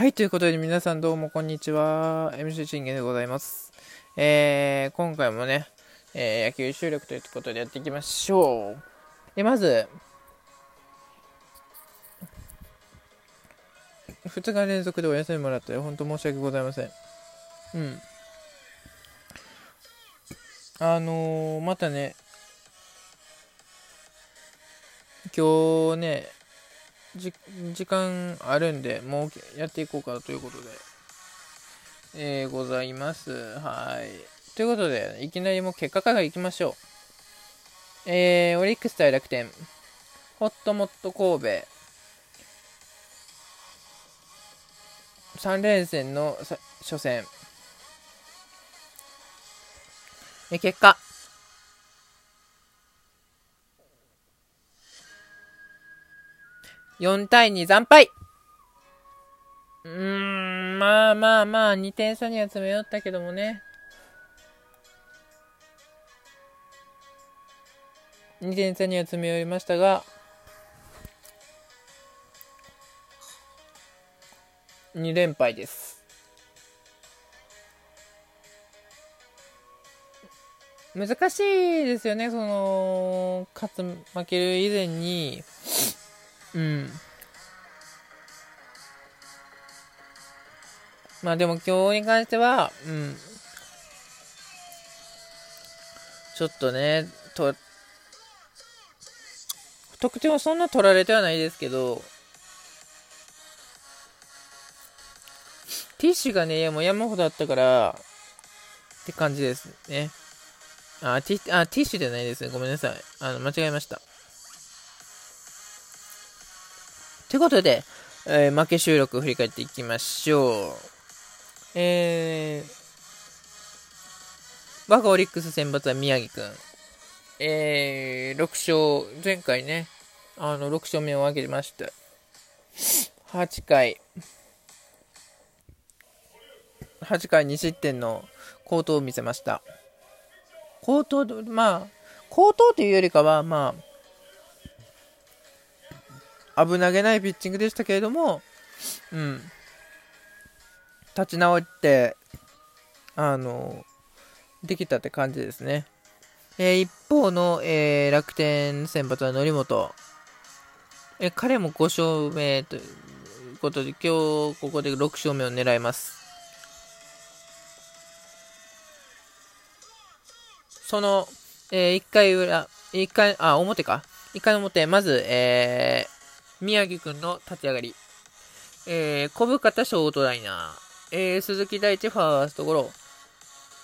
はい、ということで皆さんどうもこんにちは。MC 信玄でございます。えー、今回もね、えー、野球収録ということでやっていきましょう。えまず、2日連続でお休みもらって本当申し訳ございません。うん。あのー、またね、今日ね、じ時間あるんで、もうやっていこうかということで、えー、ございます。はい。ということで、いきなりもう結果からいきましょう。えー、オリックス対楽天、ホットモット神戸、3連戦の初戦、え結果、4対2惨敗うーん、まあまあまあ、2点差には詰め寄ったけどもね。2点差には詰め寄りましたが、2連敗です。難しいですよね、その、勝つ、負ける以前に、うん。まあでも今日に関しては、うん。ちょっとね、と、得点はそんな取られてはないですけど、ティッシュがね、もう山ほどあったから、って感じですね。あ、ティあティッシュじゃないですね。ごめんなさい。あの、間違えました。ということで、えー、負け収録振り返っていきましょう。えー、我がオリックス選抜は宮城くん。えー、6勝、前回ね、あの、6勝目を挙げました。8回、8回2失点の好投を見せました。好投、まあ、好投というよりかは、まあ、危なげないピッチングでしたけれども、うん、立ち直って、あの、できたって感じですね。えー、一方の、えー、楽天先発は則本。えー、彼も5勝目ということで、今日ここで6勝目を狙います。その、えー、1回裏、1回、あ、表か。1回表、まず、えー、宮城くんの立ち上がり。えー、小深田ショートライナー。えー、鈴木大地ファーストゴロ。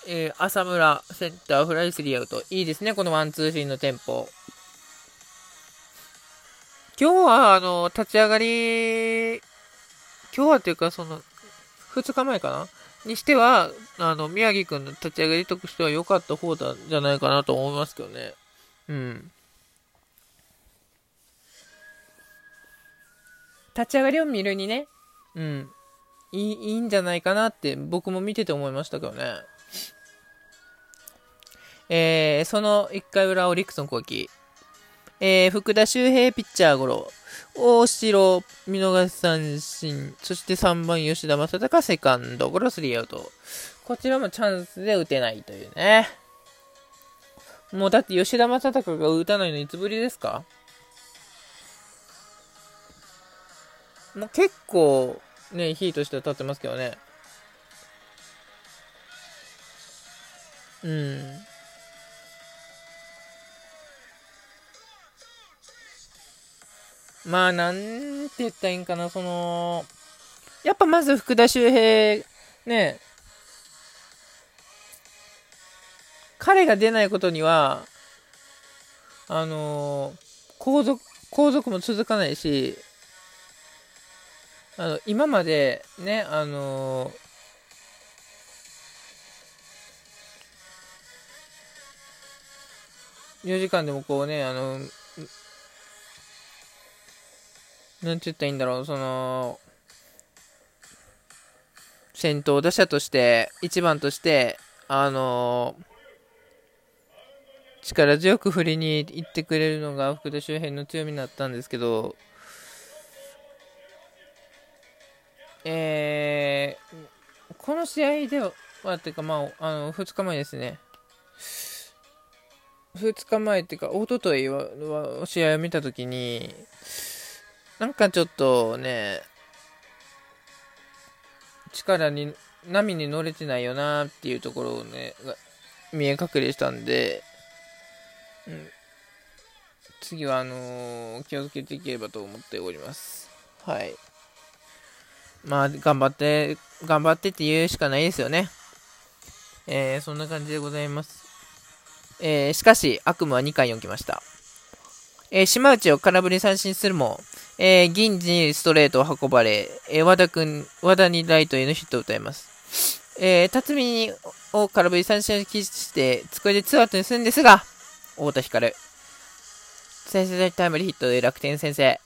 えー、浅村センターフライスリーアウト。いいですね、このワンツーシーンのテンポ。今日は、あの、立ち上がり、今日はっていうか、その、2日前かな？にしては、あの、宮城くんの立ち上がりとしては良かった方だ、じゃないかなと思いますけどね。うん。立ち上がりを見るにね、うん、いいいいんじゃないかなって僕も見てて思いましたけどね。えー、その1回裏オリックスの攻撃。えー、福田周平ピッチャーゴロ。大城見逃し三振。そして3番吉田正尚セカンドゴロスリーアウト。こちらもチャンスで打てないというね。もうだって吉田正尚が打たないのいつぶりですか？もう結構ね、ヒートしては立ってますけどね。うん。まあ、なんて言ったらいいんかな、その、やっぱまず福田周平、ね、彼が出ないことには、あの後続、後続も続かないし、あの、今までね、あのー、4時間でもこうね、あの、なんて言ったらいいんだろう、その、先頭打者として、1番として、あの、力強く振りに行ってくれるのが福田周辺の強みになったんですけど、えこの試合では、っていうか、まあ、あの、2日前ですね。2日前っていうか、一昨日は試合を見たときに、なんかちょっとね、力に、波に乗れてないよなっていうところをね、見え隠れしたんで、うん、次はあのー、気をつけていければと思っております。はい。まあ、頑張って、頑張ってって言うしかないですよね。えー、そんな感じでございます。えー、しかし、悪夢は2回起きました。えー、島内を空振り三振するも、えー、銀次にストレートを運ばれ、えー、和田君、和田にライトへのヒットを打たれます。えー、辰巳を空振り三振を喫して、机でツーアウトにするんですが、太田光。先制タイムリーヒットで楽天先生。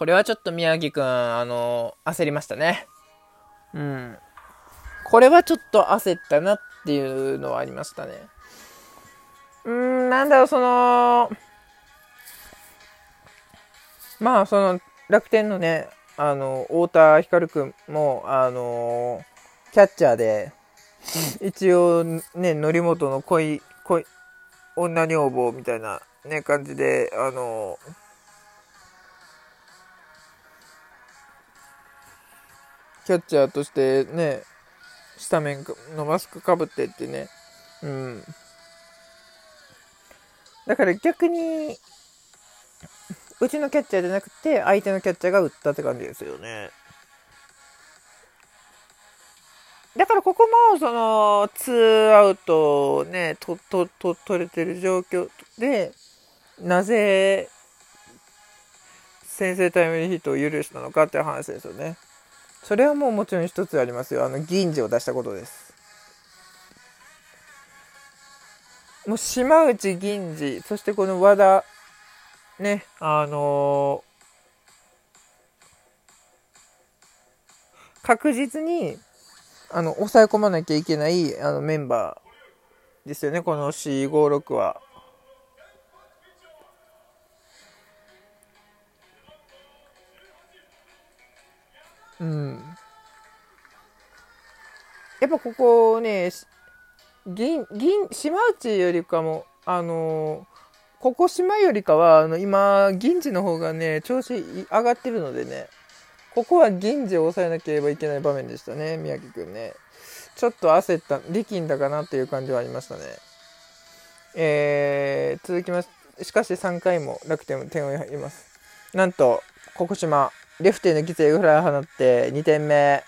これはちょっと宮城くん、あの焦りましたね。うん。これはちょっと焦ったなっていうのはありましたね。うーん、なんだろう、その、まあ、その、楽天のね、あの、太田光くんも、あのキャッチャーで、一応ね、則本の恋、恋、女女房みたいなね、感じで、あのキャッチャーとしてね、スタメンのマスクかぶってってね、うん。だから逆に、うちのキャッチャーじゃなくて、相手のキャッチャーが打ったって感じですよね。だからここも、その、ツーアウトね、と、と、と、取れてる状況で、なぜ、先制タイムリーヒットを許したのかっていう話ですよね。それはもうもちろん一つありますよ。あの、銀次を出したことです。もう島内銀次、そしてこの和田、ね、あのー、確実に、あの、抑え込まなきゃいけない、あの、メンバーですよね、この456は。うん。やっぱここね、銀、銀、島内よりかも、あの、ここ島よりかは、あの、今、銀次の方がね、調子上がってるのでね、ここは銀次を抑えなければいけない場面でしたね、宮城くんね。ちょっと焦った、力んだかなっていう感じはありましたね。えー、続きまししかし3回も楽天点を入ります。なんと、ここ島、レフトへの犠牲フライを放って2点目。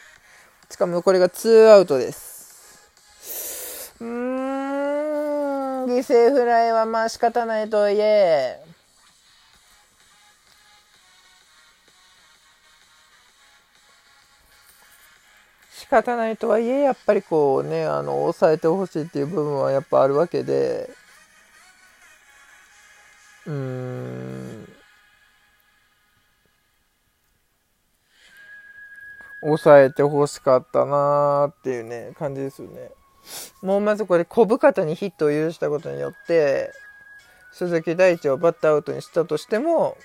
しかもこれが2アウトです。うーん、犠牲フライはまあ仕方ないとはいえ、仕方ないとはいえ、やっぱりこうね、あの、抑えてほしいっていう部分はやっぱあるわけで、うーん、抑えてほしかったなーっていうね、感じですよね。もうまずこれ、小深田にヒットを許したことによって、鈴木大地をバッターアウトにしたとしても、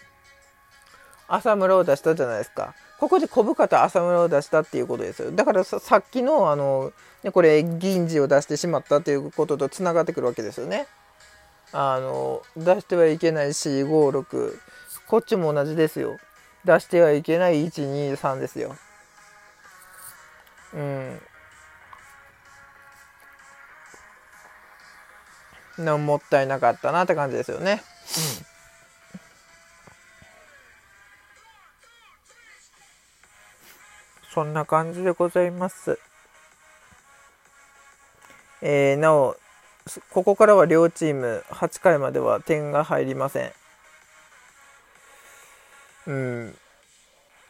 浅村を出したじゃないですか。ここで小深田浅村を出したっていうことですよ。だからさっきの、あの、ね、これ、銀次を出してしまったっていうこととつながってくるわけですよね。あの、出してはいけない4、5、6。こっちも同じですよ。出してはいけない1、2、3ですよ。うんのもったいなかったなって感じですよね。そんな感じでございます。えー、なお、ここからは両チーム8回までは点が入りません。うん。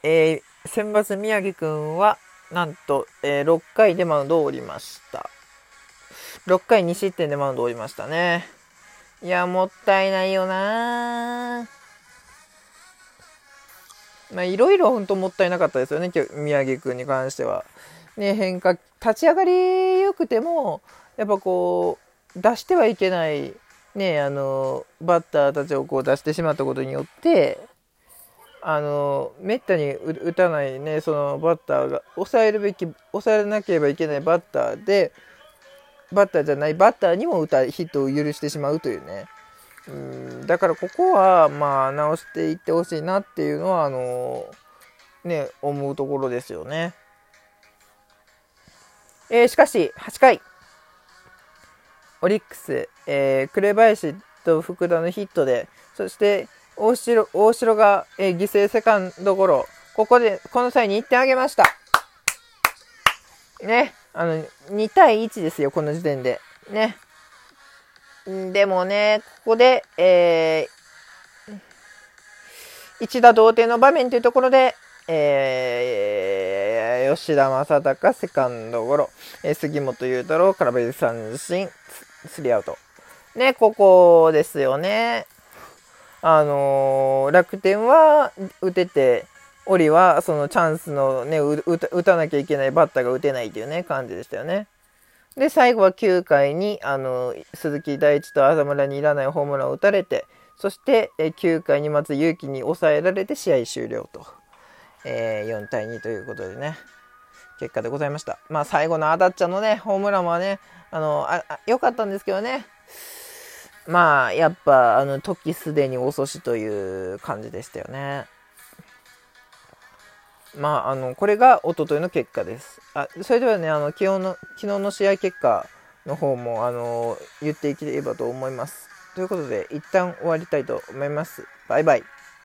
えー、選抜宮城くんはなんと、えー、6回でマウンドを降りました。6回2失点でマウンドを降りましたね。いや、もったいないよなまあ、いろいろ本当もったいなかったですよね、宮城君に関しては。ね、変化、立ち上がり良くても、やっぱこう、出してはいけない、ね、あの、バッターたちをこう出してしまったことによって、あのめったに打たないねそのバッターが抑えるべき抑えなければいけないバッターでバッターじゃないバッターにも打たヒットを許してしまうというねうんだからここはまあ直していってほしいなっていうのはあのね思うところですよね。えー、しかし8回オリックス、えー、紅林と福田のヒットでそして大城大城が、えー、犠牲セカンドゴロ。ここでこの際に1点あげました。ね。あの2対1ですよこの時点で。ね。でもねここで、えー、一打同点の場面というところで、えー、吉田正尚セカンドゴロ、えー、杉本裕太郎空振り三振スリーアウト。ねここですよね。あのー、楽天は打ててオリはそのチャンスのね打たなきゃいけないバッターが打てないっていうね感じでしたよね。で最後は9回にあの鈴木大地と浅村にいらないホームランを打たれてそしてえ9回に松勇気に抑えられて試合終了と、えー、4対2ということでね。結果でございました。まあ最後のアダッチャのねホームランはねあのあ良かったんですけどね。まあ、やっぱ、あの、時すでに遅しという感じでしたよね。まあ、あの、これが一昨日の結果です。あ、それではね、あの、昨日の、昨日の試合結果の方も、あの、言っていければと思います。ということで、一旦終わりたいと思います。バイバイ。